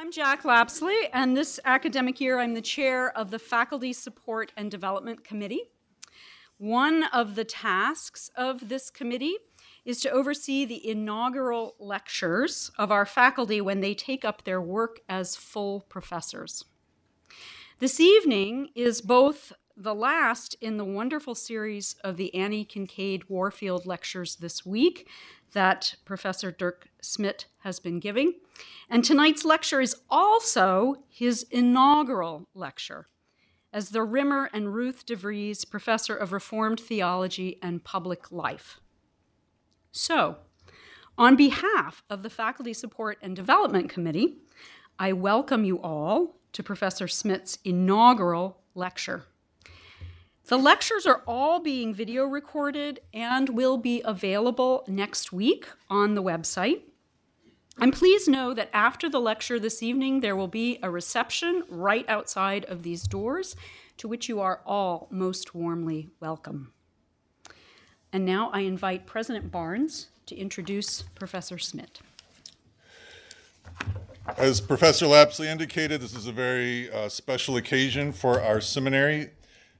I'm Jack Lapsley, and this academic year I'm the chair of the Faculty Support and Development Committee. One of the tasks of this committee is to oversee the inaugural lectures of our faculty when they take up their work as full professors. This evening is both the last in the wonderful series of the Annie Kincaid Warfield lectures this week that Professor Dirk Smit has been giving. And tonight's lecture is also his inaugural lecture as the Rimmer and Ruth DeVries Professor of Reformed Theology and Public Life. So, on behalf of the Faculty Support and Development Committee, I welcome you all to Professor Smit's inaugural lecture. The lectures are all being video recorded and will be available next week on the website. And please know that after the lecture this evening, there will be a reception right outside of these doors to which you are all most warmly welcome. And now I invite President Barnes to introduce Professor Smit. As Professor Lapsley indicated, this is a very uh, special occasion for our seminary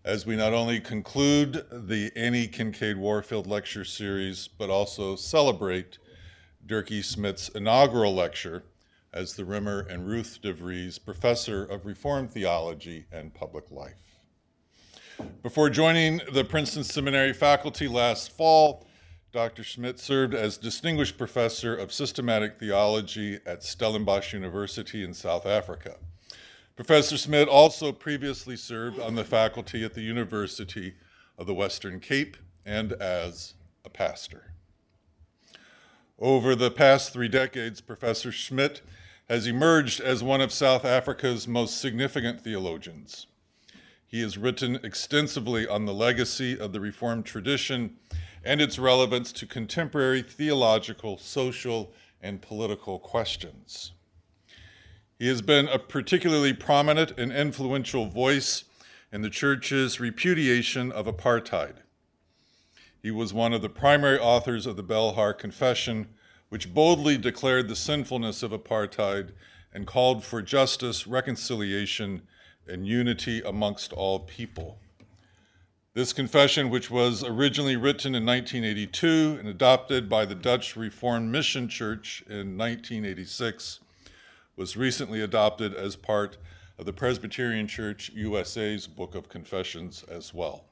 as we not only conclude the Annie Kincaid Warfield Lecture Series, but also celebrate Dirk E. Smit's inaugural lecture as the Rimmer and Ruth DeVries Professor of Reformed Theology and Public Life. Before joining the Princeton Seminary faculty last fall, Dr. Smit served as Distinguished Professor of Systematic Theology at Stellenbosch University in South Africa. Professor Smit also previously served on the faculty at the University of the Western Cape and as a pastor. Over the past three decades, Professor Schmidt has emerged as one of South Africa's most significant theologians. He has written extensively on the legacy of the Reformed tradition and its relevance to contemporary theological, social, and political questions. He has been a particularly prominent and influential voice in the church's repudiation of apartheid. He was one of the primary authors of the Belhar Confession, which boldly declared the sinfulness of apartheid and called for justice, reconciliation, and unity amongst all people. This confession, which was originally written in 1982 and adopted by the Dutch Reformed Mission Church in 1986, was recently adopted as part of the Presbyterian Church USA's Book of Confessions as well.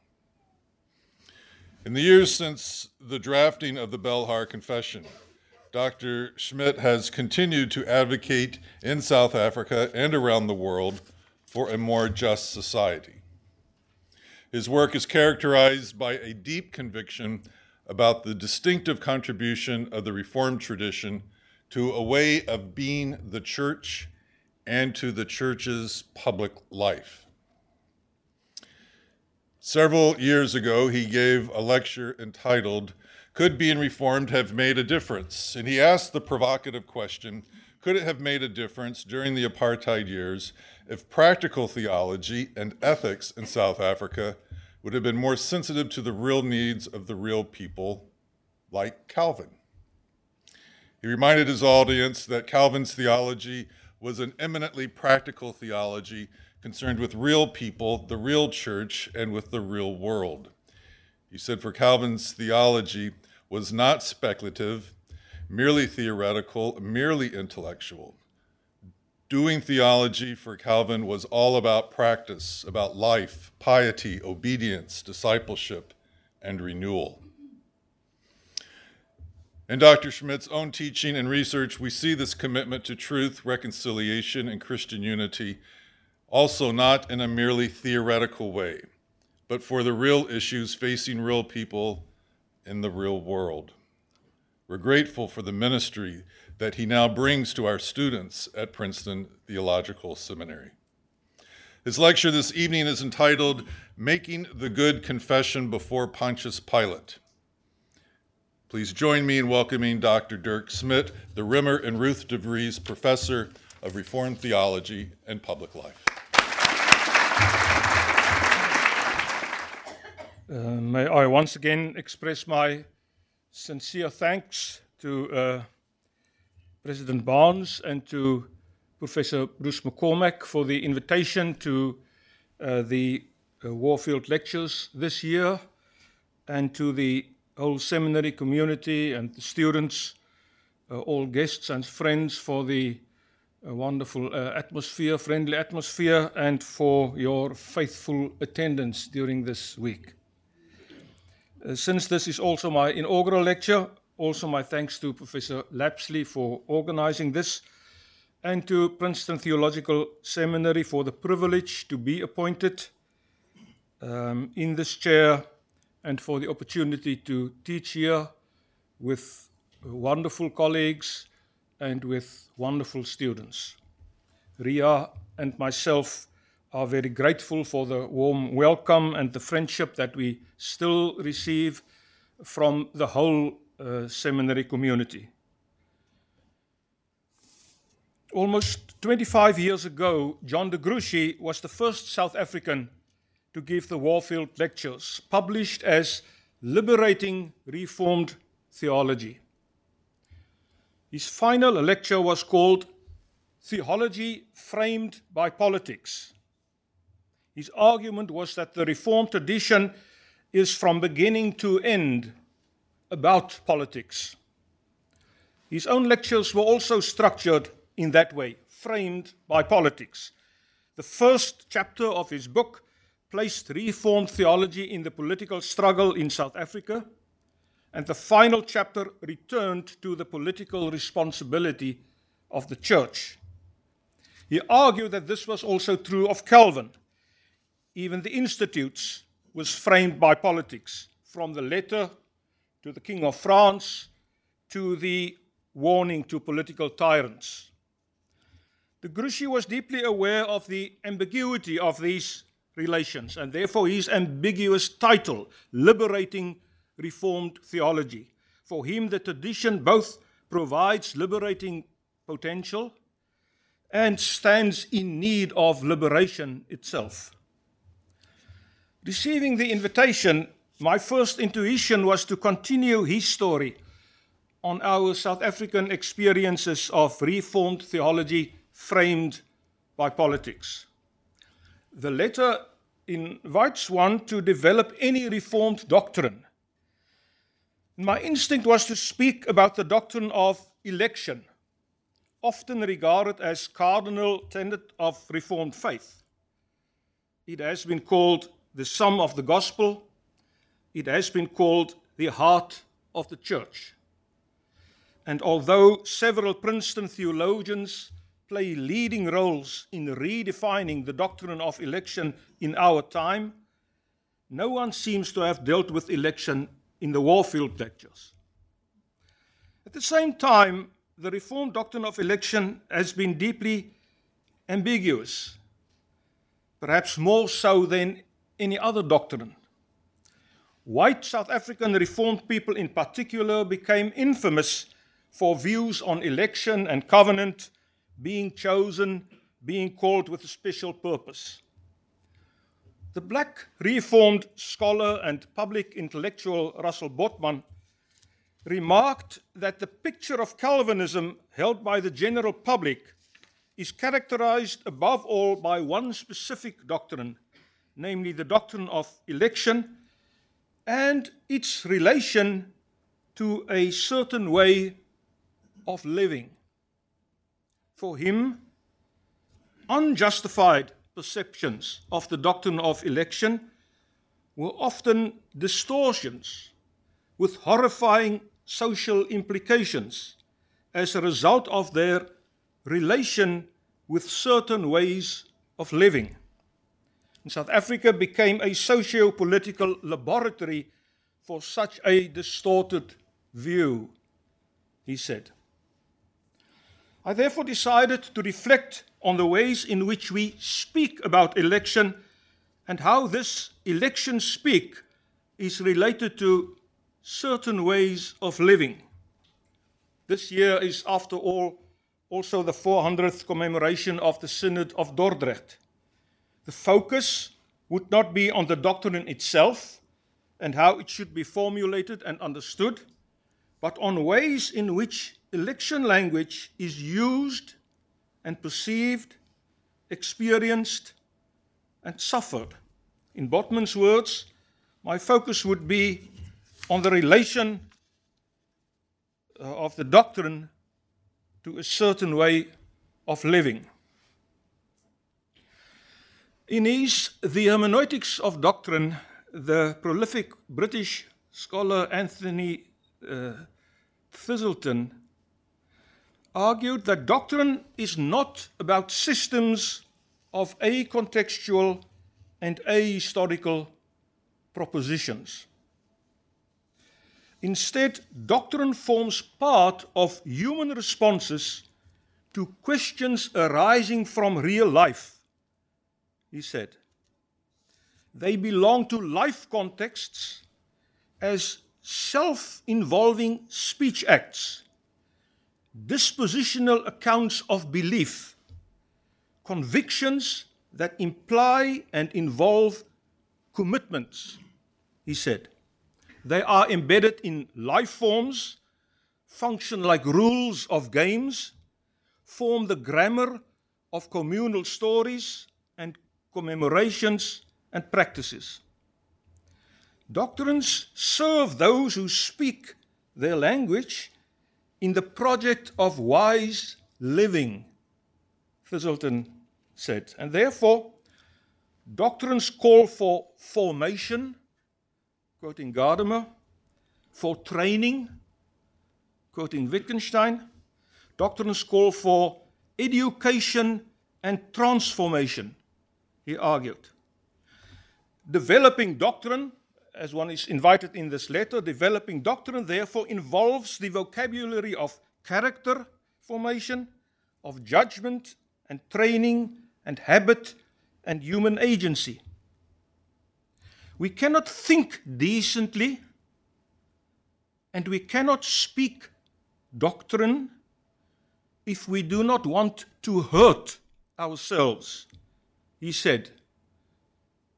In the years since the drafting of the Belhar Confession, Dr. Schmidt has continued to advocate in South Africa and around the world for a more just society. His work is characterized by a deep conviction about the distinctive contribution of the Reformed tradition to a way of being the church and to the church's public life. Several years ago, he gave a lecture entitled, Could Being Reformed Have Made a Difference? And he asked the provocative question Could it have made a difference during the apartheid years if practical theology and ethics in South Africa would have been more sensitive to the real needs of the real people, like Calvin? He reminded his audience that Calvin's theology was an eminently practical theology concerned with real people, the real church, and with the real world. He said for Calvin's theology was not speculative, merely theoretical, merely intellectual. Doing theology for Calvin was all about practice, about life, piety, obedience, discipleship, and renewal. In Dr. Schmidt's own teaching and research, we see this commitment to truth, reconciliation, and Christian unity, also not in a merely theoretical way, but for the real issues facing real people in the real world. We're grateful for the ministry that he now brings to our students at Princeton Theological Seminary. His lecture this evening is entitled Making the Good Confession Before Pontius Pilate. Please join me in welcoming Dr. Dirk Smit, the Rimmer and Ruth DeVries Professor of Reformed Theology and Public Life. Uh, may I once again express my sincere thanks to uh, President Barnes and to Professor Bruce McCormack for the invitation to uh, the uh, Warfield Lectures this year, and to the whole seminary community and the students, uh, all guests and friends for the uh, wonderful uh, atmosphere, friendly atmosphere, and for your faithful attendance during this week. Uh, since this is also my inaugural lecture, also my thanks to Professor Lapsley for organizing this and to Princeton Theological Seminary for the privilege to be appointed um, in this chair and for the opportunity to teach here with wonderful colleagues and with wonderful students. Ria and myself are very grateful for the warm welcome and the friendship that we still receive from the whole uh, seminary community. Almost 25 years ago, John de Gruchy was the first South African to give the Warfield Lectures, published as Liberating Reformed Theology. His final lecture was called Theology Framed by Politics. His argument was that the Reformed tradition is from beginning to end about politics. His own lectures were also structured in that way, framed by politics. The first chapter of his book placed Reformed theology in the political struggle in South Africa, and the final chapter returned to the political responsibility of the church. He argued that this was also true of Calvin. Even the Institutes was framed by politics, from the letter to the King of France to the warning to political tyrants. De Gruchy was deeply aware of the ambiguity of these relations, and therefore his ambiguous title, Liberating Reformed Theology. For him, the tradition both provides liberating potential and stands in need of liberation itself. Receiving the invitation, my first intuition was to continue his story on our South African experiences of Reformed theology framed by politics. The letter invites one to develop any Reformed doctrine. My instinct was to speak about the doctrine of election, often regarded as cardinal tenet of Reformed faith. It has been called the sum of the gospel, it has been called the heart of the church. And although several Princeton theologians play leading roles in redefining the doctrine of election in our time, no one seems to have dealt with election in the Warfield lectures. At the same time, the Reformed doctrine of election has been deeply ambiguous, perhaps more so than any other doctrine. White South African Reformed people, in particular, became infamous for views on election and covenant being chosen, being called with a special purpose. The black Reformed scholar and public intellectual Russell Botman remarked that the picture of Calvinism held by the general public is characterized above all by one specific doctrine, namely the doctrine of election and its relation to a certain way of living. For him, unjustified perceptions of the doctrine of election were often distortions with horrifying social implications as a result of their relation with certain ways of living. And South Africa became a socio political laboratory for such a distorted view, he said. I therefore decided to reflect on the ways in which we speak about election and how this election speak is related to certain ways of living. This year is, after all, also the 400th commemoration of the Synod of Dordrecht. The focus would not be on the doctrine itself and how it should be formulated and understood, but on ways in which election language is used and perceived, experienced, and suffered. In Botman's words, my focus would be on the relation uh, of the doctrine to a certain way of living. In his The Hermeneutics of Doctrine, the prolific British scholar Anthony uh, Thiselton argued that doctrine is not about systems of acontextual and ahistorical propositions. Instead, doctrine forms part of human responses to questions arising from real life, he said. They belong to life contexts as self involving speech acts, dispositional accounts of belief, convictions that imply and involve commitments, he said. They are embedded in life forms, function like rules of games, form the grammar of communal stories and commemorations and practices. Doctrines serve those who speak their language in the project of wise living, Thiselton said. And therefore, doctrines call for formation quoting Gadamer, for training, quoting Wittgenstein. Doctrines call for education and transformation, he argued. Developing doctrine, as one is invited in this letter, developing doctrine therefore involves the vocabulary of character formation, of judgment and training and habit and human agency. We cannot think decently and we cannot speak doctrine if we do not want to hurt ourselves. He said,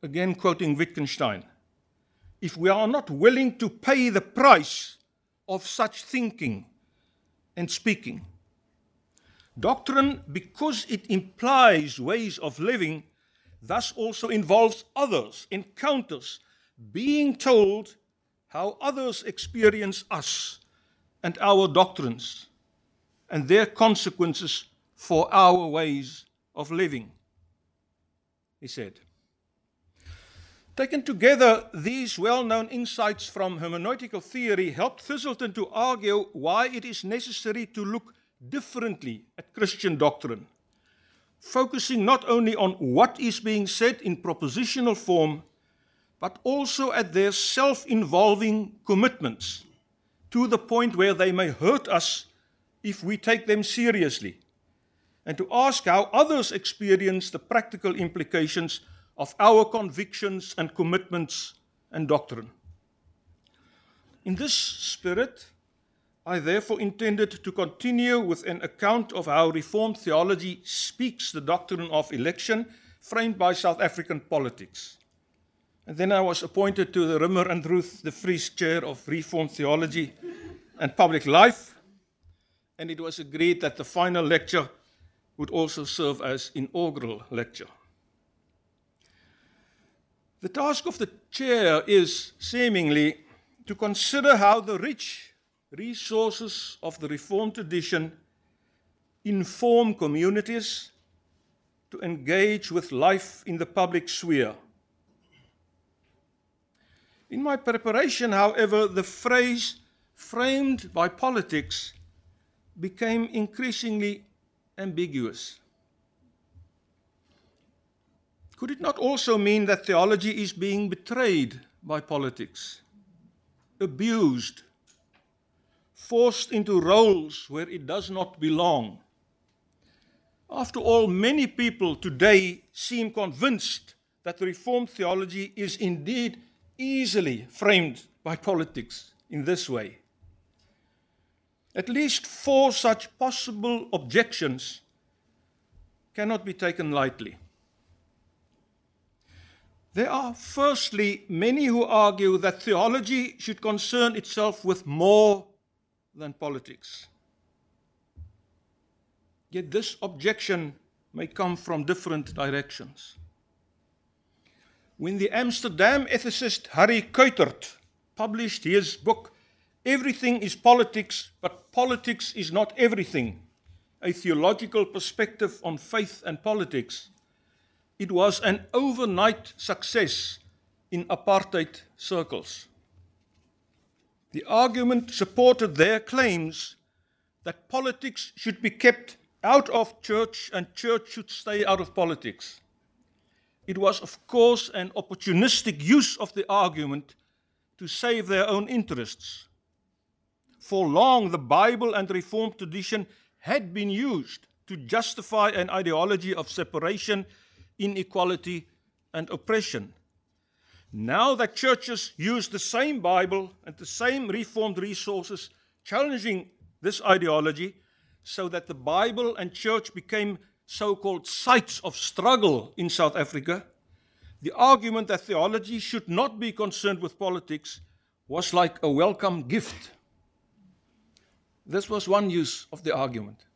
again quoting Wittgenstein, if we are not willing to pay the price of such thinking and speaking, doctrine, because it implies ways of living, thus also involves others, encounters, being told how others experience us and our doctrines and their consequences for our ways of living. He said. Taken together, these well known insights from hermeneutical theory helped Thiselton to argue why it is necessary to look differently at Christian doctrine focusing not only on what is being said in propositional form, but also at their self involving commitments to the point where they may hurt us if we take them seriously, and to ask how others experience the practical implications of our convictions and commitments and doctrine. In this spirit, I therefore intended to continue with an account of how Reformed theology speaks the doctrine of election framed by South African politics. And then I was appointed to the Rimmer and Ruth de Vries Chair of Reformed Theology and Public Life, and it was agreed that the final lecture would also serve as inaugural lecture. The task of the chair is seemingly to consider how the rich resources of the Reformed tradition inform communities to engage with life in the public sphere. In my preparation, however, the phrase framed by politics became increasingly ambiguous. Could it not also mean that theology is being betrayed by politics, abused, forced into roles where it does not belong. After all, many people today seem convinced that Reformed theology is indeed easily framed by politics in this way. At least four such possible objections cannot be taken lightly. There are, firstly, many who argue that theology should concern itself with more than politics. Yet this objection may come from different directions. When the Amsterdam ethicist Harry Kuitert published his book, Everything is Politics, but Politics is Not Everything, a theological perspective on faith and politics, it was an overnight success in apartheid circles. The argument supported their claims that politics should be kept out of church and church should stay out of politics. It was, of course, an opportunistic use of the argument to save their own interests. For long, the Bible and Reformed tradition had been used to justify an ideology of separation, inequality, and oppression. Now that churches use the same Bible and the same Reformed resources challenging this ideology, so that the Bible and church became so called sites of struggle in South Africa, the argument that theology should not be concerned with politics was like a welcome gift. This was one use of the argument.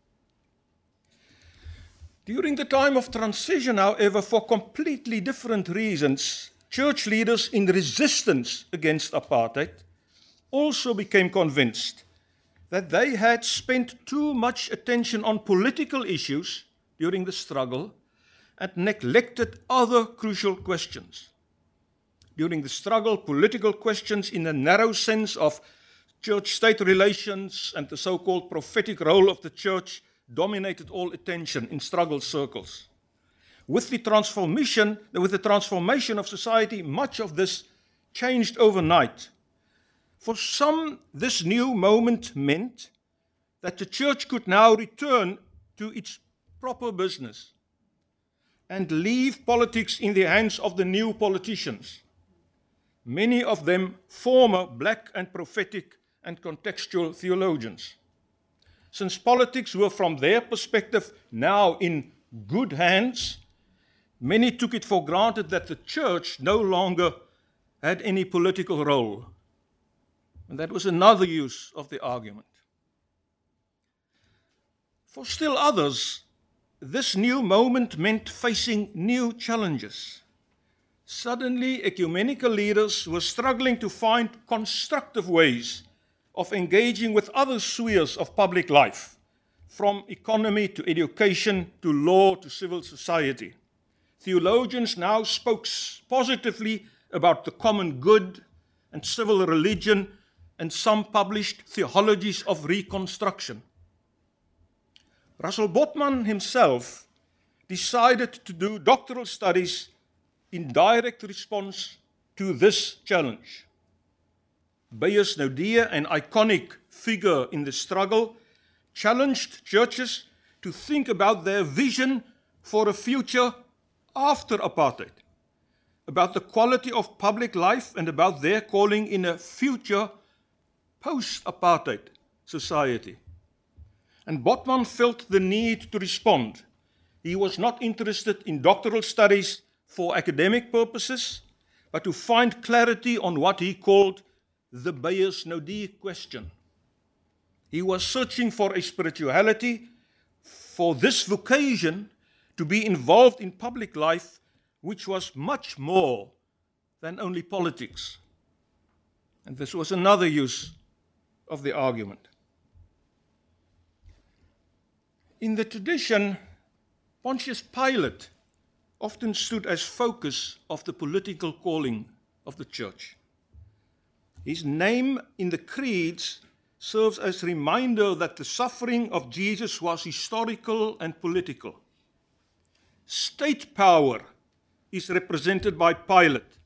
During the time of transition, however, for completely different reasons, church leaders in resistance against apartheid also became convinced that they had spent too much attention on political issues during the struggle and neglected other crucial questions. During the struggle, political questions in the narrow sense of church state relations and the so called prophetic role of the church dominated all attention in struggle circles. With the transformation, with the transformation of society, much of this changed overnight. For some, this new moment meant that the church could now return to its proper business and leave politics in the hands of the new politicians, many of them former black and prophetic and contextual theologians. Since politics were, from their perspective, now in good hands, many took it for granted that the church no longer had any political role. And that was another use of the argument. For still others, this new moment meant facing new challenges. Suddenly, ecumenical leaders were struggling to find constructive ways of engaging with other spheres of public life, from economy to education to law to civil society. Theologians now spoke positively about the common good and civil religion, and some published theologies of reconstruction. Russell Botman himself decided to do doctoral studies in direct response to this challenge. Beyers Naudé, an iconic figure in the struggle, challenged churches to think about their vision for a future after apartheid, about the quality of public life, and about their calling in a future post apartheid society. And Botman felt the need to respond. He was not interested in doctoral studies for academic purposes, but to find clarity on what he called the Beyers Naudé question. He was searching for a spirituality, for this vocation to be involved in public life, which was much more than only politics. And this was another use of the argument. In the tradition, Pontius Pilate often stood as focus of the political calling of the church. His name in the creeds serves as a reminder that the suffering of Jesus was historical and political. State power is represented by Pilate,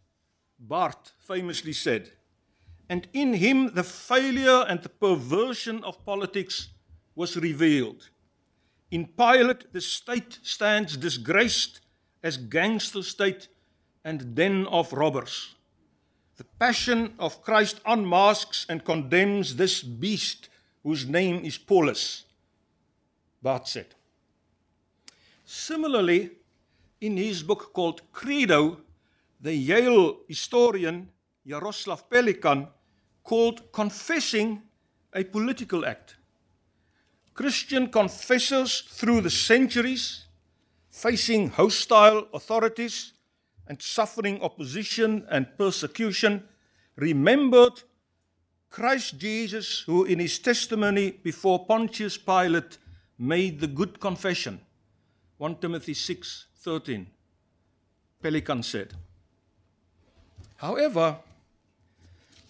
Barth famously said, and in him the failure and the perversion of politics was revealed. In Pilate, the state stands disgraced as gangster state and den of robbers. The passion of Christ unmasks and condemns this beast whose name is Paulus, Barth said. Similarly, in his book called Credo, the Yale historian Jaroslav Pelikan called confessing a political act. Christian confessors through the centuries, facing hostile authorities and suffering opposition and persecution, remembered Christ Jesus, who in his testimony before Pontius Pilate made the good confession. 1 Timothy 6 13. Pelikan said. However,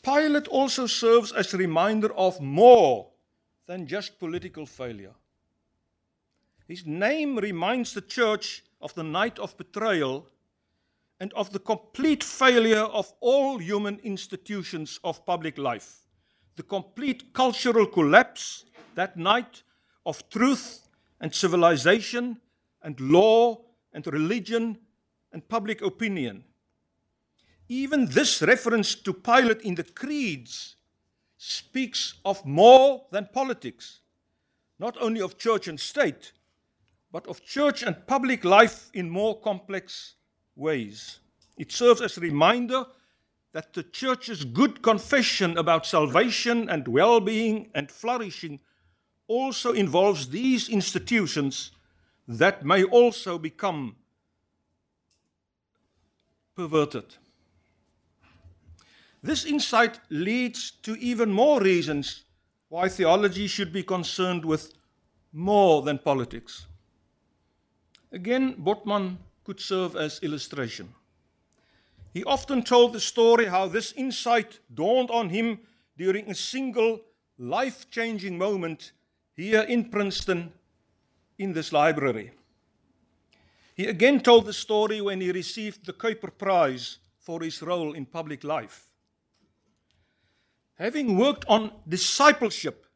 Pilate also serves as a reminder of more than just political failure. His name reminds the church of the night of betrayal and of the complete failure of all human institutions of public life, the complete cultural collapse that night of truth and civilization and law and religion and public opinion. Even this reference to Pilate in the creeds speaks of more than politics, not only of church and state, but of church and public life in more complex ways. It serves as a reminder that the church's good confession about salvation and well being and flourishing also involves these institutions that may also become perverted. This insight leads to even more reasons why theology should be concerned with more than politics. Again, Botman could serve as illustration. He often told the story how this insight dawned on him during a single life changing moment here in Princeton in this library. He again told the story when he received the Kuiper Prize for his role in public life. Having worked on discipleship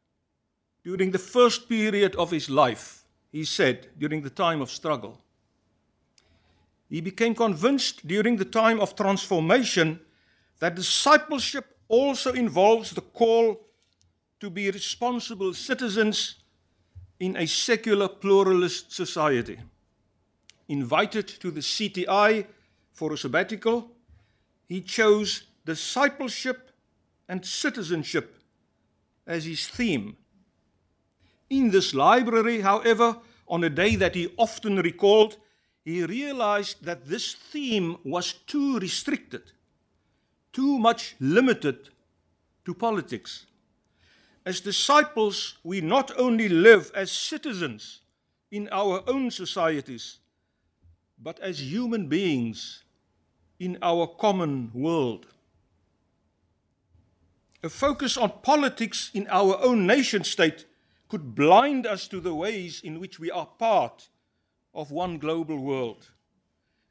during the first period of his life, he said, during the time of struggle, he became convinced during the time of transformation that discipleship also involves the call to be responsible citizens in a secular pluralist society. Invited to the CTI for a sabbatical, he chose discipleship and citizenship as his theme. In this library, however, on a day that he often recalled, he realized that this theme was too restricted, too much limited to politics. As disciples, we not only live as citizens in our own societies, but as human beings in our common world. A focus on politics in our own nation state could blind us to the ways in which we are part of one global world.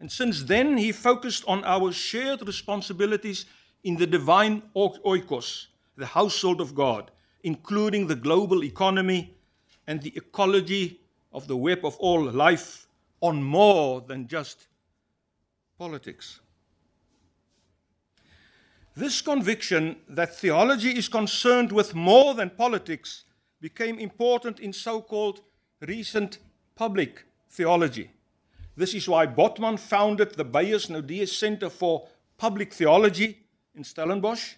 And since then, he focused on our shared responsibilities in the divine oikos, the household of God, including the global economy and the ecology of the web of all life, on more than just politics. This conviction that theology is concerned with more than politics became important in so called recent public theology. This is why Botman founded the Beyers Naudé Center for Public Theology in Stellenbosch.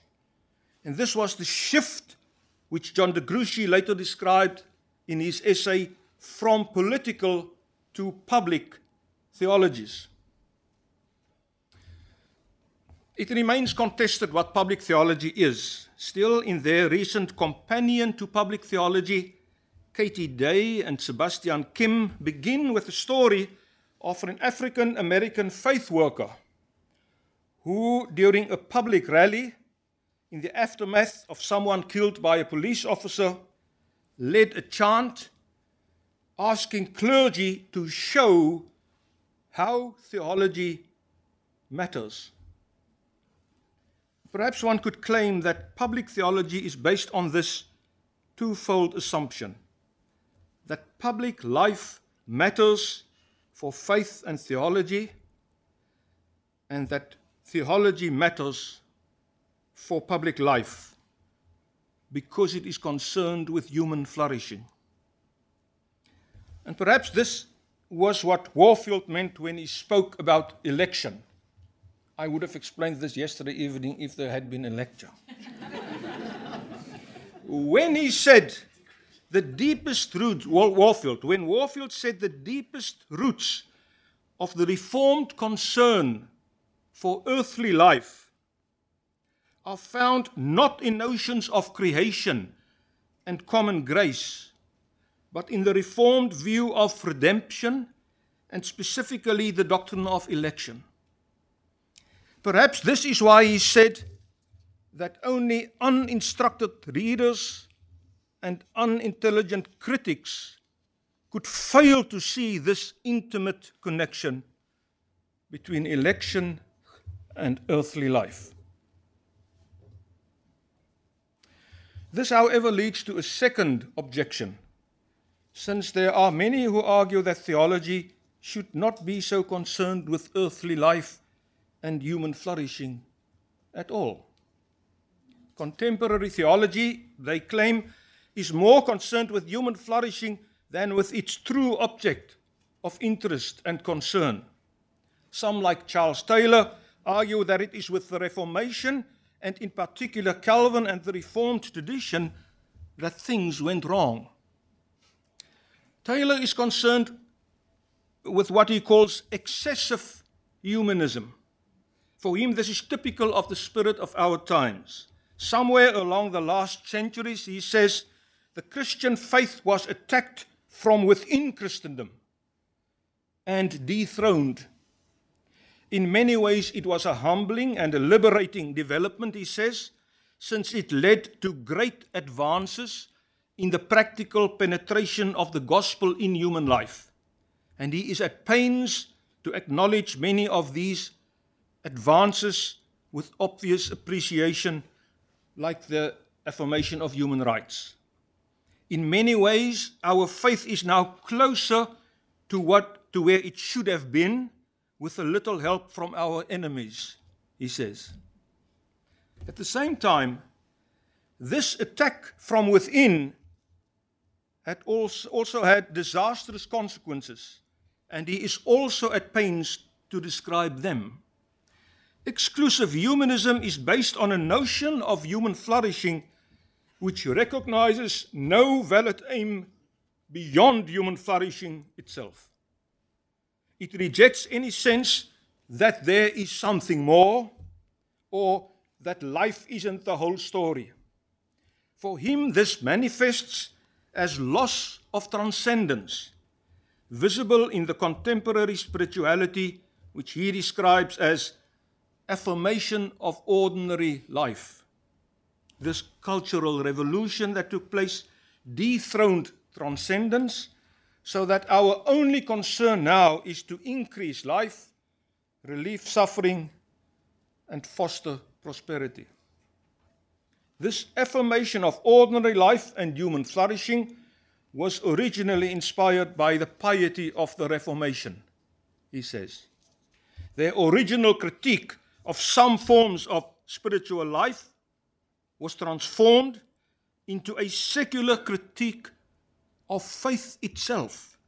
And this was the shift which John de Gruchy later described in his essay From Political to Public Theologies. It remains contested what public theology is. Still, in their recent companion to public theology, Katie Day and Sebastian Kim begin with the story of an African American faith worker who, during a public rally, in the aftermath of someone killed by a police officer, led a chant asking clergy to show how theology matters. Perhaps one could claim that public theology is based on this twofold assumption that public life matters for faith and theology, and that theology matters for public life because it is concerned with human flourishing. And perhaps this was what Warfield meant when he spoke about election. I would have explained this yesterday evening if there had been a lecture. when he said the deepest roots, Warfield, when Warfield said the deepest roots of the Reformed concern for earthly life are found not in notions of creation and common grace, but in the Reformed view of redemption and specifically the doctrine of election. Perhaps this is why he said that only uninstructed readers and unintelligent critics could fail to see this intimate connection between election and earthly life. This, however, leads to a second objection, since there are many who argue that theology should not be so concerned with earthly life and human flourishing at all. Contemporary theology, they claim, is more concerned with human flourishing than with its true object of interest and concern. Some, like Charles Taylor, argue that it is with the Reformation, and in particular Calvin and the Reformed tradition, that things went wrong. Taylor is concerned with what he calls excessive humanism. For him, this is typical of the spirit of our times. Somewhere along the last centuries, he says, the Christian faith was attacked from within Christendom and dethroned. In many ways, it was a humbling and a liberating development, he says, since it led to great advances in the practical penetration of the gospel in human life. And he is at pains to acknowledge many of these advances with obvious appreciation, like the affirmation of human rights. In many ways, our faith is now closer to what to where it should have been, with a little help from our enemies, he says. At the same time, this attack from within had also, also had disastrous consequences and he is also at pains to describe them. Exclusive humanism is based on a notion of human flourishing which recognizes no valid aim beyond human flourishing itself. It rejects any sense that there is something more or that life isn't the whole story. For him, this manifests as loss of transcendence visible in the contemporary spirituality, which he describes as affirmation of ordinary life. This cultural revolution that took place dethroned transcendence so that our only concern now is to increase life, relieve suffering, and foster prosperity. This affirmation of ordinary life and human flourishing was originally inspired by the piety of the Reformation, he says. Their original critique of some forms of spiritual life was transformed into a secular critique of faith itself.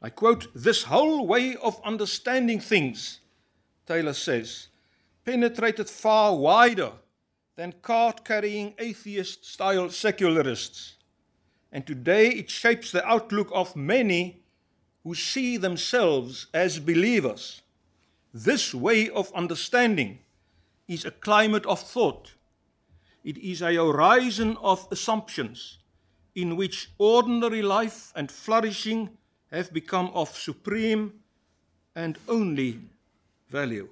I quote, This whole way of understanding things, Taylor says, penetrated far wider than card carrying atheist style secularists and today it shapes the outlook of many who see themselves as believers. This way of understanding is a climate of thought. It is a horizon of assumptions in which ordinary life and flourishing have become of supreme and only value.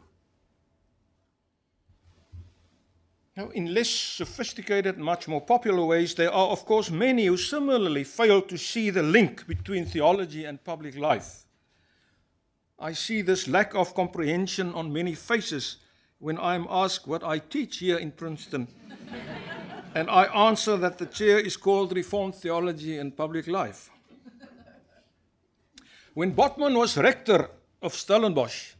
Now, in less sophisticated, much more popular ways, there are, of course, many who similarly fail to see the link between theology and public life. I see this lack of comprehension on many faces when I am asked what I teach here in Princeton. and I answer that the chair is called Reformed Theology and Public Life. When Botman was rector of Stellenbosch,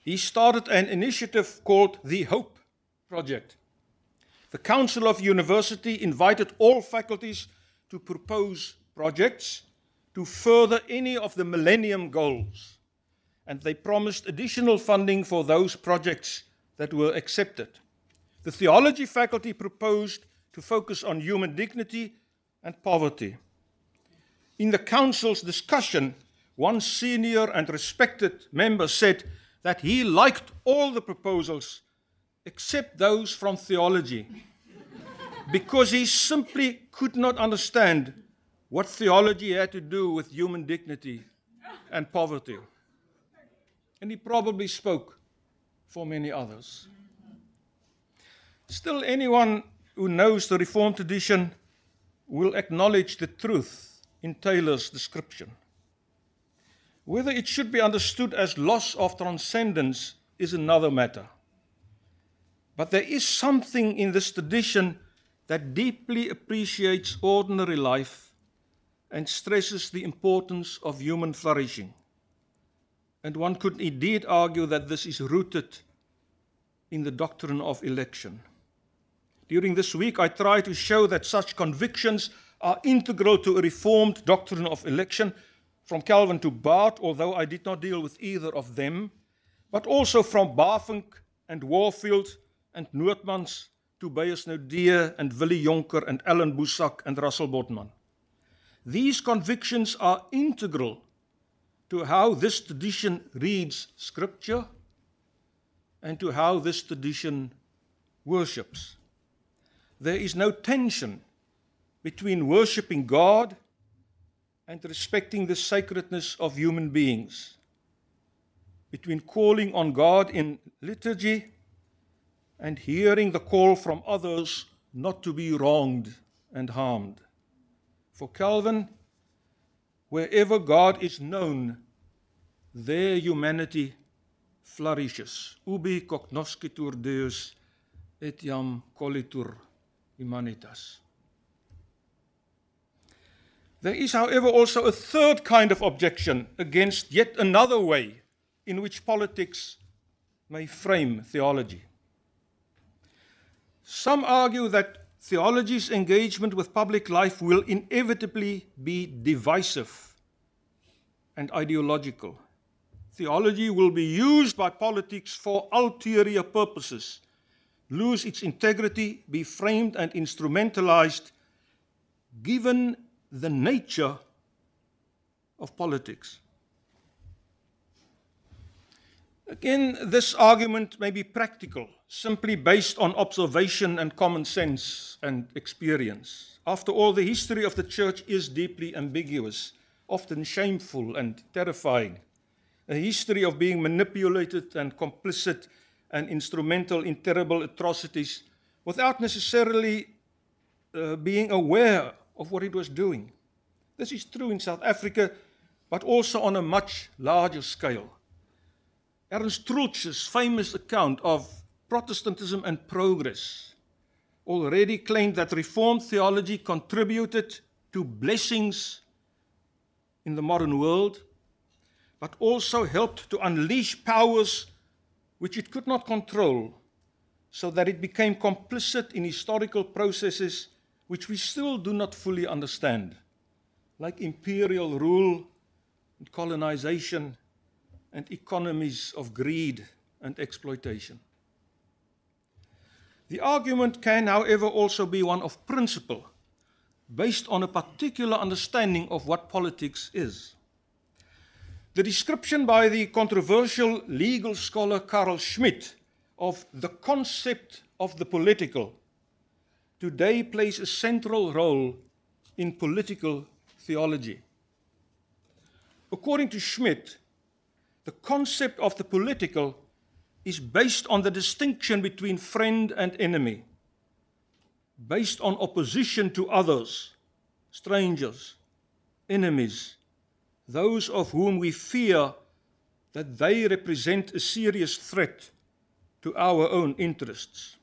he started an initiative called the Hope Project. The Council of University invited all faculties to propose projects to further any of the Millennium Goals, and they promised additional funding for those projects that were accepted. The theology faculty proposed to focus on human dignity, and poverty. In the Council's discussion, one senior and respected member said that he liked all the proposals except those from theology because he simply could not understand what theology had to do with human dignity and poverty. And he probably spoke for many others. Still, anyone who knows the Reformed tradition will acknowledge the truth in Taylor's description. Whether it should be understood as loss of transcendence is another matter. But there is something in this tradition that deeply appreciates ordinary life and stresses the importance of human flourishing. And one could indeed argue that this is rooted in the doctrine of election. During this week, I try to show that such convictions are integral to a reformed doctrine of election, from Calvin to Barth, although I did not deal with either of them, but also from Bavinck and Warfield and Noordmans to Beyers Naudé and Willy Jonker and Allan Boesak and Russell Botman. These convictions are integral to how this tradition reads Scripture and to how this tradition worships. There is no tension between worshiping God and respecting the sacredness of human beings, between calling on God in liturgy and hearing the call from others not to be wronged and harmed. For Calvin, wherever God is known, there humanity flourishes. Ubi cognoscitur Deus etiam colitur humanitas. There is, however, also a third kind of objection against yet another way in which politics may frame theology. Some argue that theology's engagement with public life will inevitably be divisive and ideological. Theology will be used by politics for ulterior purposes lose its integrity, be framed and instrumentalized, given the nature of politics. Again, this argument may be practical, simply based on observation and common sense and experience. After all, the history of the church is deeply ambiguous, often shameful and terrifying. A history of being manipulated and complicit and instrumental in terrible atrocities without necessarily uh, being aware of what it was doing. This is true in South Africa, but also on a much larger scale. Ernst Troeltsch's famous account of Protestantism and progress already claimed that Reformed theology contributed to blessings in the modern world, but also helped to unleash powers which it could not control, so that it became complicit in historical processes which we still do not fully understand, like imperial rule and colonization and economies of greed and exploitation. The argument can, however, also be one of principle, based on a particular understanding of what politics is. The description by the controversial legal scholar Carl Schmitt of the concept of the political today plays a central role in political theology. According to Schmitt, the concept of the political is based on the distinction between friend and enemy, based on opposition to others, strangers, enemies, those of whom we fear that they represent a serious threat to our own interests.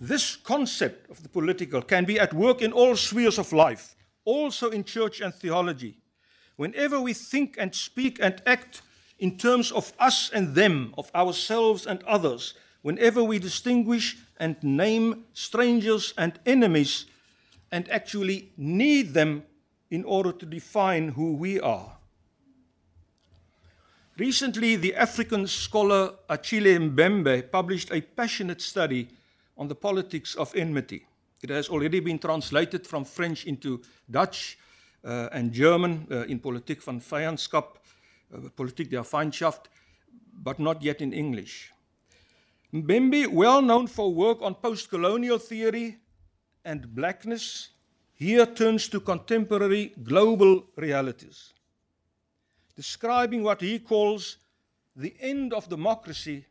This concept of the political can be at work in all spheres of life, also in church and theology. Whenever we think and speak and act in terms of us and them, of ourselves and others, whenever we distinguish and name strangers and enemies and actually need them in order to define who we are. Recently, the African scholar Achille Mbembe published a passionate study on the politics of enmity. It has already been translated from French into Dutch uh, and German uh, in Politik van Vijandskap, uh, Uh, politik der Feindschaft, but not yet in English. Mbembe, well known for work on post colonial theory and blackness, here turns to contemporary global realities, describing what he calls the end of democracy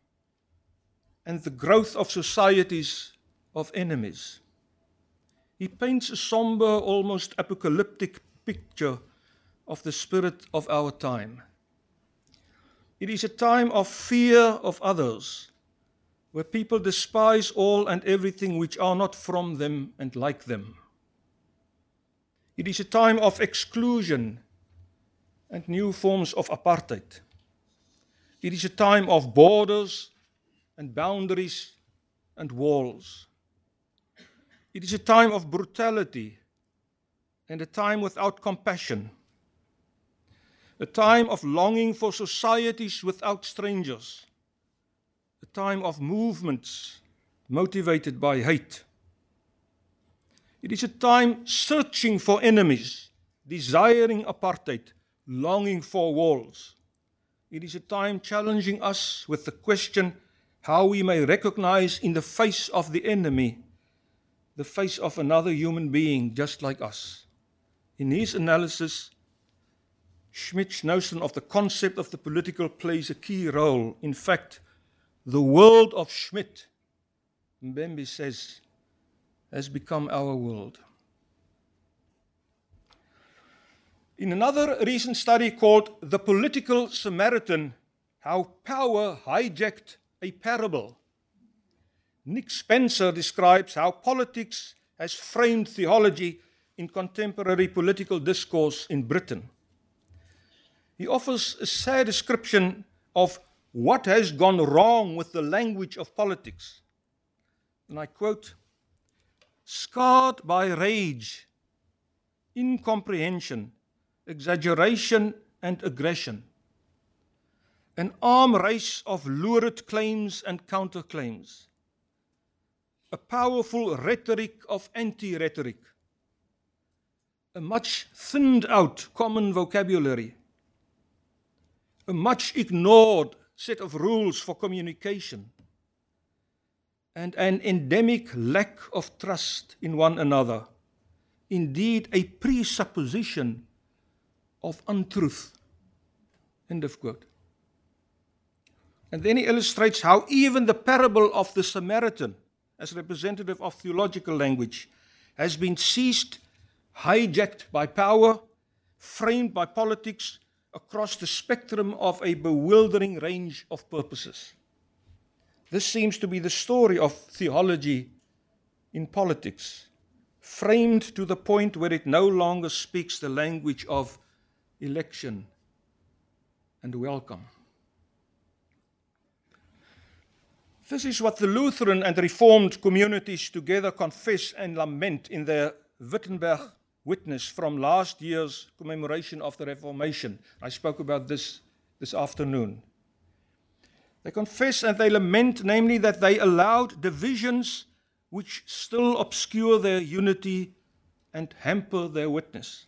and the growth of societies of enemies. He paints a somber, almost apocalyptic picture of the spirit of our time. It is a time of fear of others where people despise all and everything which are not from them and like them. It is a time of exclusion and new forms of apartheid. It is a time of borders and boundaries and walls. It is a time of brutality and a time without compassion. A time of longing for societies without strangers a time of movements motivated by hate. It is a time searching for enemies, desiring apartheid, longing for walls. It is a time challenging us with the question how we may recognize in the face of the enemy the face of another human being just like us. In his analysis, Schmitt's notion of the concept of the political plays a key role. In fact, the world of Schmidt, Mbembe says, has become our world. In another recent study called The Political Samaritan How Power Hijacked a Parable, Nick Spencer describes how politics has framed theology in contemporary political discourse in Britain. He offers a sad description of what has gone wrong with the language of politics. And I quote scarred by rage, incomprehension, exaggeration, and aggression. An arm race of lurid claims and counterclaims. A powerful rhetoric of anti rhetoric. A much thinned out common vocabulary. A much ignored set of rules for communication, and an endemic lack of trust in one another. Indeed, a presupposition of untruth. End of quote. And then he illustrates how even the parable of the Samaritan, as representative of theological language, has been seized, hijacked by power, framed by politics, across the spectrum of a bewildering range of purposes. This seems to be the story of theology in politics, framed to the point where it no longer speaks the language of election and welcome. This is what the Lutheran and Reformed communities together confess and lament in their Wittenberg witness from last year's commemoration of the Reformation. I spoke about this this afternoon. They confess and they lament, namely, that they allowed divisions which still obscure their unity and hamper their witness.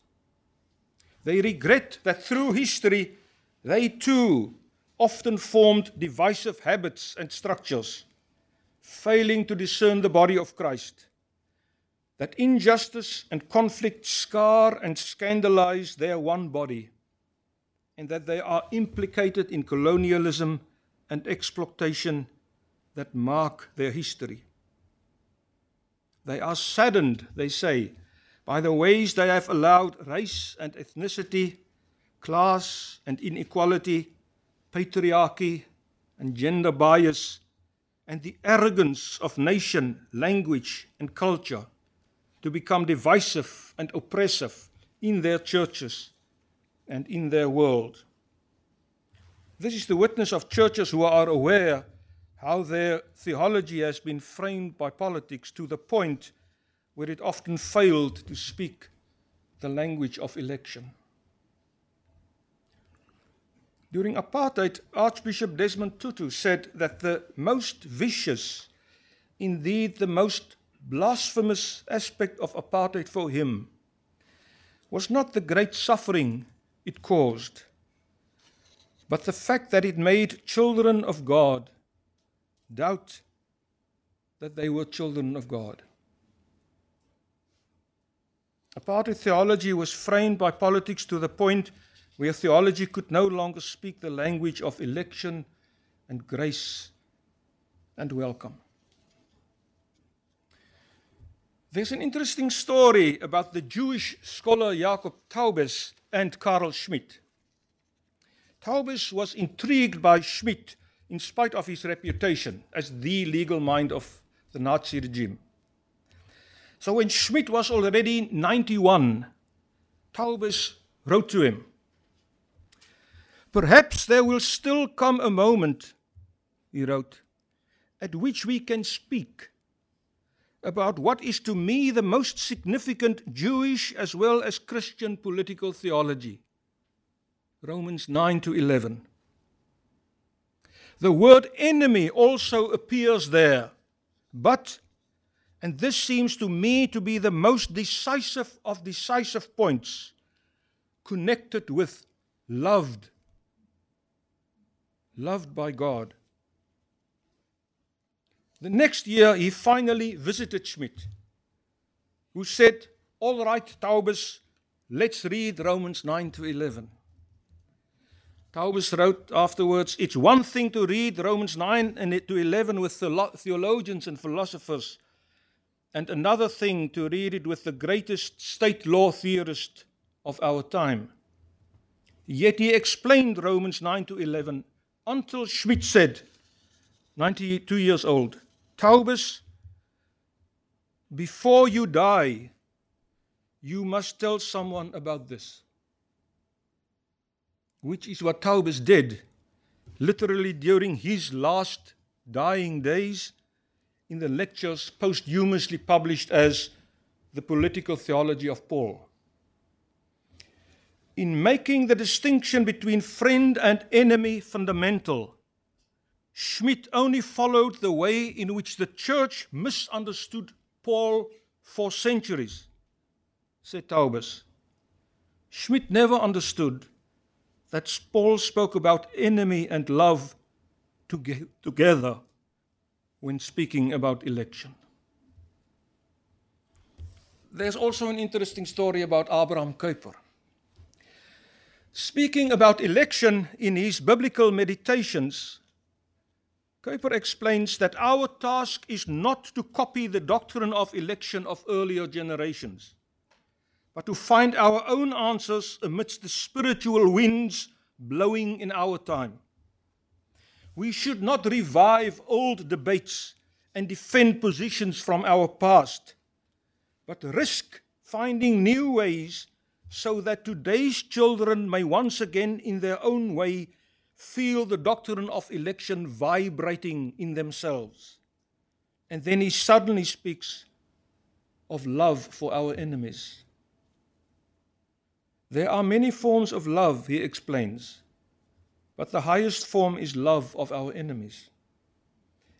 They regret that through history, they too often formed divisive habits and structures, failing to discern the body of Christ that injustice and conflict scar and scandalize their one body, and that they are implicated in colonialism and exploitation that mark their history. They are saddened, they say, by the ways they have allowed race and ethnicity, class and inequality, patriarchy and gender bias, and the arrogance of nation, language, and culture to become divisive and oppressive in their churches and in their world. This is the witness of churches who are aware how their theology has been framed by politics to the point where it often failed to speak the language of election. During apartheid, Archbishop Desmond Tutu said that the most vicious, indeed the most blasphemous aspect of apartheid for him was not the great suffering it caused, but the fact that it made children of God doubt that they were children of God. Apartheid theology was framed by politics to the point where theology could no longer speak the language of election and grace and welcome. There's an interesting story about the Jewish scholar Jacob Taubes and Carl Schmitt. Taubes was intrigued by Schmitt in spite of his reputation as the legal mind of the Nazi regime. So when Schmitt was already 91, Taubes wrote to him Perhaps there will still come a moment, he wrote, at which we can speak about what is to me the most significant Jewish as well as Christian political theology. Romans 9 to 11. The word enemy also appears there, but, and this seems to me to be the most decisive of decisive points, connected with loved loved by God. The next year, he finally visited Schmitt, who said, All right, Taubes, let's read Romans 9 to 11. Taubes wrote afterwards, It's one thing to read Romans 9 and to 11 with theologians and philosophers, and another thing to read it with the greatest state law theorist of our time. Yet he explained Romans 9 to 11 until Schmitt said, 92 years old, Taubes, before you die, you must tell someone about this. Which is what Taubes did, literally during his last dying days in the lectures posthumously published as The Political Theology of Paul in making the distinction between friend and enemy fundamental, Schmitt only followed the way in which the church misunderstood Paul for centuries, said Taubes. Schmitt never understood that Paul spoke about enemy and love together when speaking about election. There's also an interesting story about Abraham Kuyper. Speaking about election in his biblical meditations, Kuyper explains that our task is not to copy the doctrine of election of earlier generations, but to find our own answers amidst the spiritual winds blowing in our time. We should not revive old debates and defend positions from our past, but risk finding new ways so that today's children may once again, in their own way, feel the doctrine of election vibrating in themselves. And then he suddenly speaks of love for our enemies. There are many forms of love, he explains, but the highest form is love of our enemies.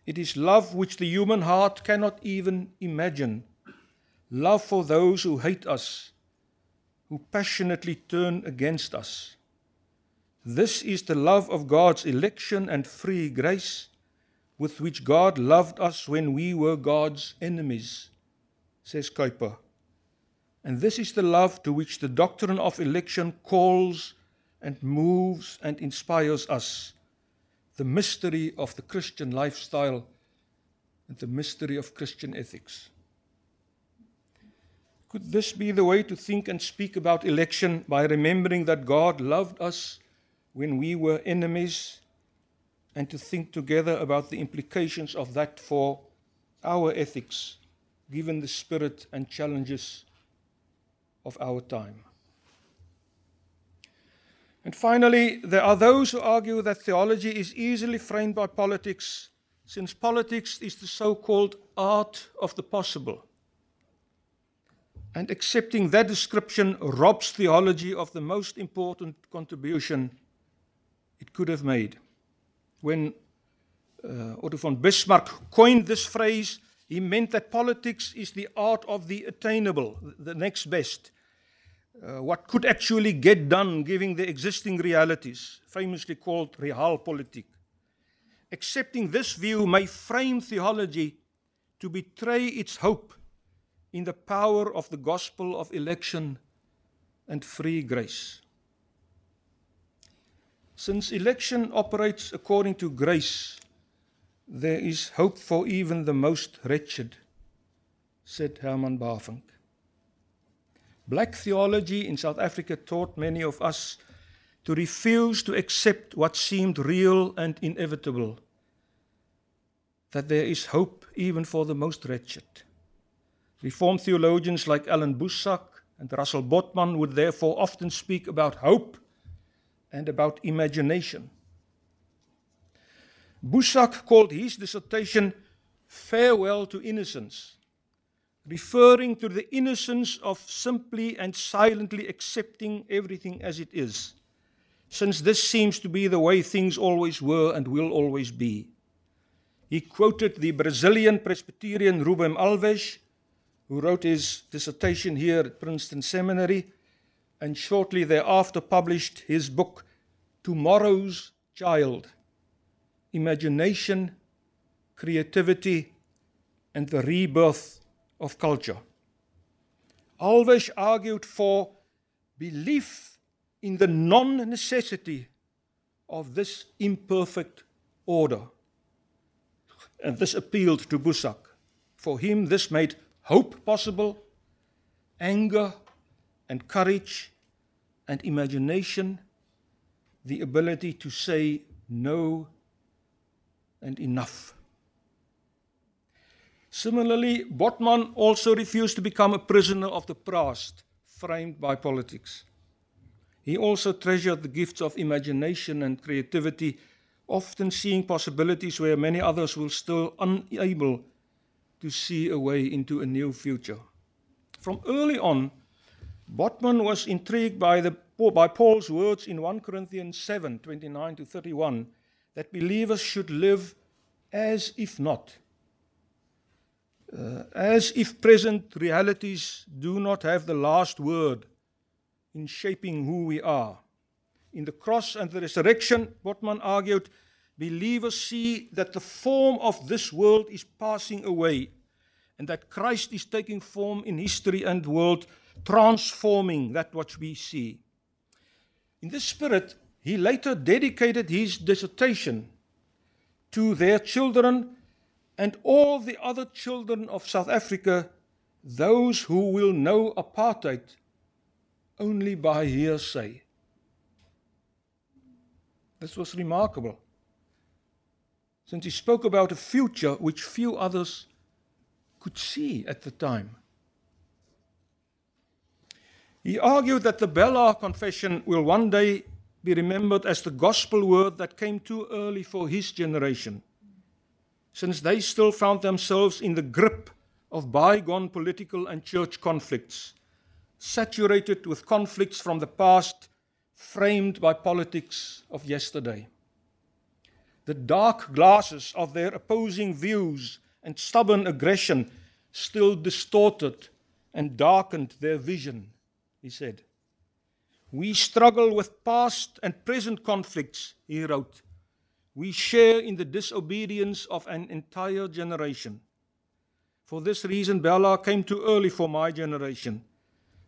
It is love which the human heart cannot even imagine. Love for those who hate us who passionately turn against us. This is the love of God's election and free grace with which God loved us when we were God's enemies, says Kuyper. And this is the love to which the doctrine of election calls and moves and inspires us. The mystery of the Christian lifestyle and the mystery of Christian ethics. Could this be the way to think and speak about election by remembering that God loved us when we were enemies and to think together about the implications of that for our ethics, given the spirit and challenges of our time? And finally, there are those who argue that theology is easily framed by politics, since politics is the so called art of the possible. And accepting that description robs theology of the most important contribution it could have made. When uh, Otto von Bismarck coined this phrase, he meant that politics is the art of the attainable, the next best. Uh, what could actually get done given the existing realities, famously called realpolitik. Accepting this view may frame theology to betray its hope in the power of the gospel of election and free grace. Since election operates according to grace, there is hope for even the most wretched, said Herman Bavinck. Black theology in South Africa taught many of us to refuse to accept what seemed real and inevitable, that there is hope even for the most wretched. Reformed theologians like Allan Boesak and Russell Botman would therefore often speak about hope and about imagination. Boesak called his dissertation Farewell to Innocence, referring to the innocence of simply and silently accepting everything as it is, since this seems to be the way things always were and will always be. He quoted the Brazilian Presbyterian Rubem Alves, who wrote his dissertation here at Princeton Seminary and shortly thereafter published his book, Tomorrow's Child Imagination, Creativity, and the Rebirth of Culture. Alves argued for belief in the non necessity of this imperfect order. And this appealed to Boesak. For him, this made hope possible, anger and courage and imagination, the ability to say no and enough. Similarly, Botman also refused to become a prisoner of the past framed by politics. He also treasured the gifts of imagination and creativity, often seeing possibilities where many others were still unable to see a way into a new future. From early on, Botman was intrigued by, the, by Paul's words in 1 Corinthians 7 29 to 31 that believers should live as if not. Uh, as if present realities do not have the last word in shaping who we are. In the cross and the resurrection, Botman argued, believers see that the form of this world is passing away and that Christ is taking form in history and world, transforming that which we see. In this spirit, he later dedicated his dissertation to their children and all the other children of South Africa, those who will know apartheid only by hearsay. This was remarkable, since he spoke about a future which few others could see at the time. He argued that the Belhar Confession will one day be remembered as the gospel word that came too early for his generation, since they still found themselves in the grip of bygone political and church conflicts, saturated with conflicts from the past, framed by politics of yesterday. The dark glasses of their opposing views and stubborn aggression still distorted and darkened their vision, he said. We struggle with past and present conflicts, he wrote. We share in the disobedience of an entire generation. For this reason, Belhar came too early for my generation.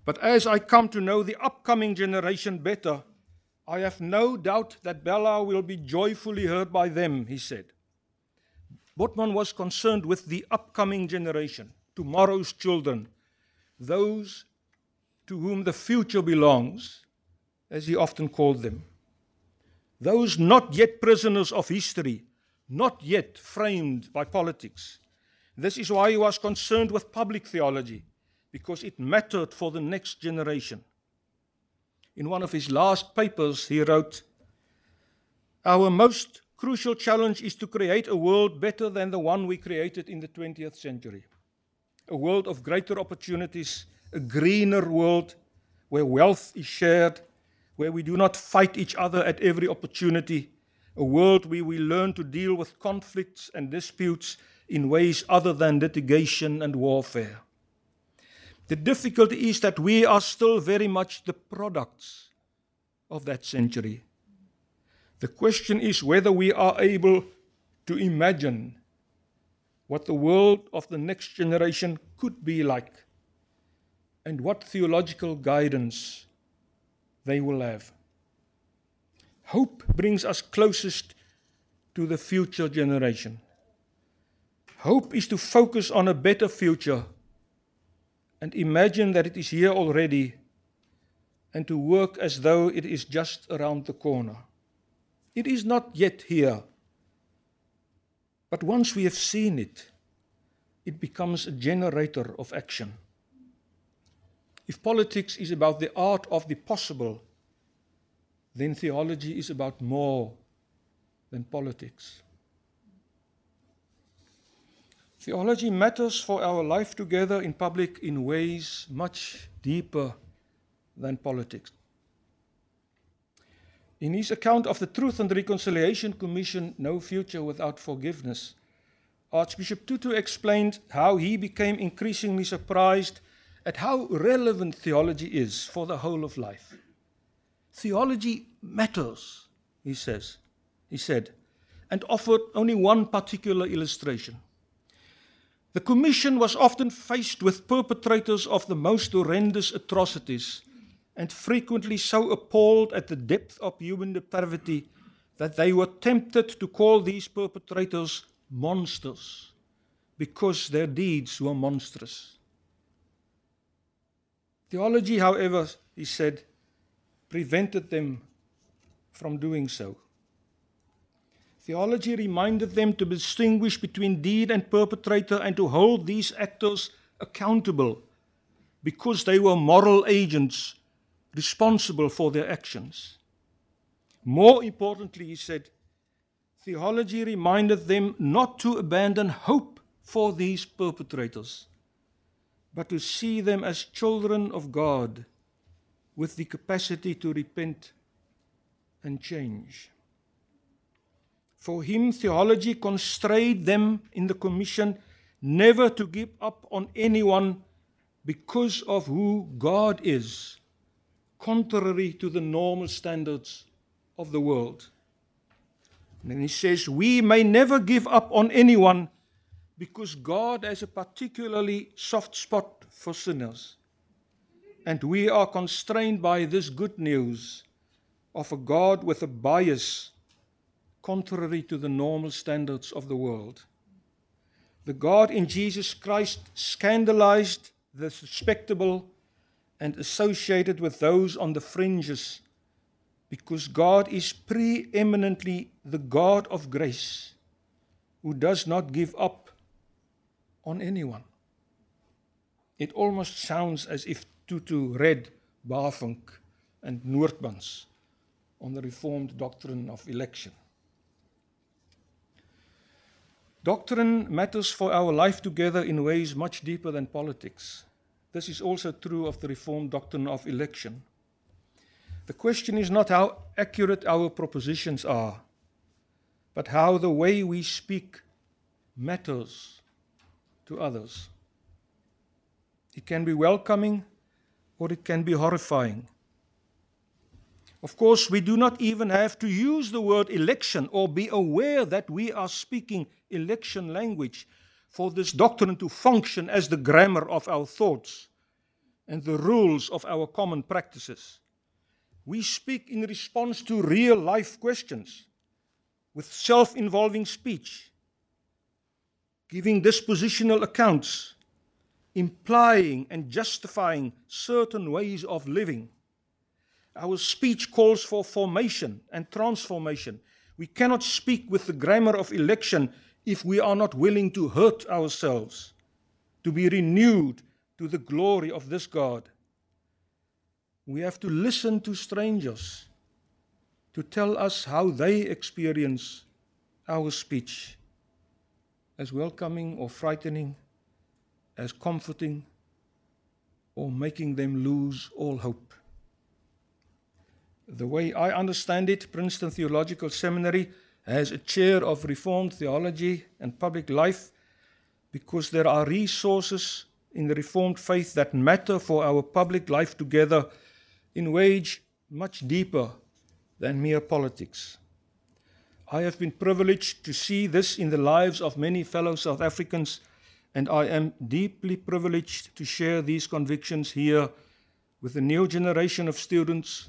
But as I come to know the upcoming generation better, I have no doubt that Belhar will be joyfully heard by them, he said. Botman was concerned with the upcoming generation, tomorrow's children, those to whom the future belongs, as he often called them. Those not yet prisoners of history, not yet framed by politics. This is why he was concerned with public theology, because it mattered for the next generation. In one of his last papers, he wrote Our most crucial challenge is to create a world better than the one we created in the 20th century. A world of greater opportunities, a greener world where wealth is shared, where we do not fight each other at every opportunity, a world where we learn to deal with conflicts and disputes in ways other than litigation and warfare. The difficulty is that we are still very much the products of that century. The question is whether we are able to imagine what the world of the next generation could be like and what theological guidance they will have. Hope brings us closest to the future generation. Hope is to focus on a better future and imagine that it is here already and to work as though it is just around the corner. It is not yet here, but once we have seen it, it becomes a generator of action. If politics is about the art of the possible, then theology is about more than politics. Theology matters for our life together in public in ways much deeper than politics. In his account of the Truth and Reconciliation Commission, No Future Without Forgiveness, Archbishop Tutu explained how he became increasingly surprised at how relevant theology is for the whole of life. Theology matters, he says, he said, and offered only one particular illustration. The Commission was often faced with perpetrators of the most horrendous atrocities and frequently so appalled at the depth of human depravity that they were tempted to call these perpetrators monsters because their deeds were monstrous. Theology, however, he said, prevented them from doing so. Theology reminded them to distinguish between deed and perpetrator and to hold these actors accountable because they were moral agents responsible for their actions. More importantly, he said, theology reminded them not to abandon hope for these perpetrators, but to see them as children of God with the capacity to repent and change. For him, theology constrained them in the commission never to give up on anyone because of who God is contrary to the normal standards of the world. And then he says, We may never give up on anyone because God has a particularly soft spot for sinners. And we are constrained by this good news of a God with a bias contrary to the normal standards of the world. The God in Jesus Christ scandalized the respectable and associated with those on the fringes because God is preeminently the God of grace who does not give up on anyone. It almost sounds as if Tutu read Bavinck and Noordmans on the Reformed doctrine of election. Doctrine matters for our life together in ways much deeper than politics. This is also true of the Reformed doctrine of election. The question is not how accurate our propositions are, but how the way we speak matters to others. It can be welcoming or it can be horrifying. Of course, we do not even have to use the word election or be aware that we are speaking election language for this doctrine to function as the grammar of our thoughts and the rules of our common practices. We speak in response to real life questions with self involving speech, giving dispositional accounts, implying and justifying certain ways of living. Our speech calls for formation and transformation. We cannot speak with the grammar of election if we are not willing to hurt ourselves, to be renewed to the glory of this God. We have to listen to strangers to tell us how they experience our speech as welcoming or frightening, as comforting, or making them lose all hope. The way I understand it, Princeton Theological Seminary has a chair of Reformed theology and public life because there are resources in the Reformed faith that matter for our public life together in ways much deeper than mere politics. I have been privileged to see this in the lives of many fellow South Africans, and I am deeply privileged to share these convictions here with the new generation of students,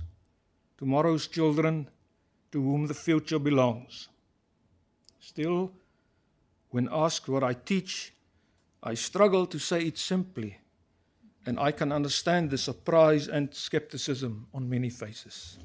tomorrow's children, to whom the future belongs. Still, when asked what I teach, I struggle to say it simply, and I can understand the surprise and skepticism on many faces.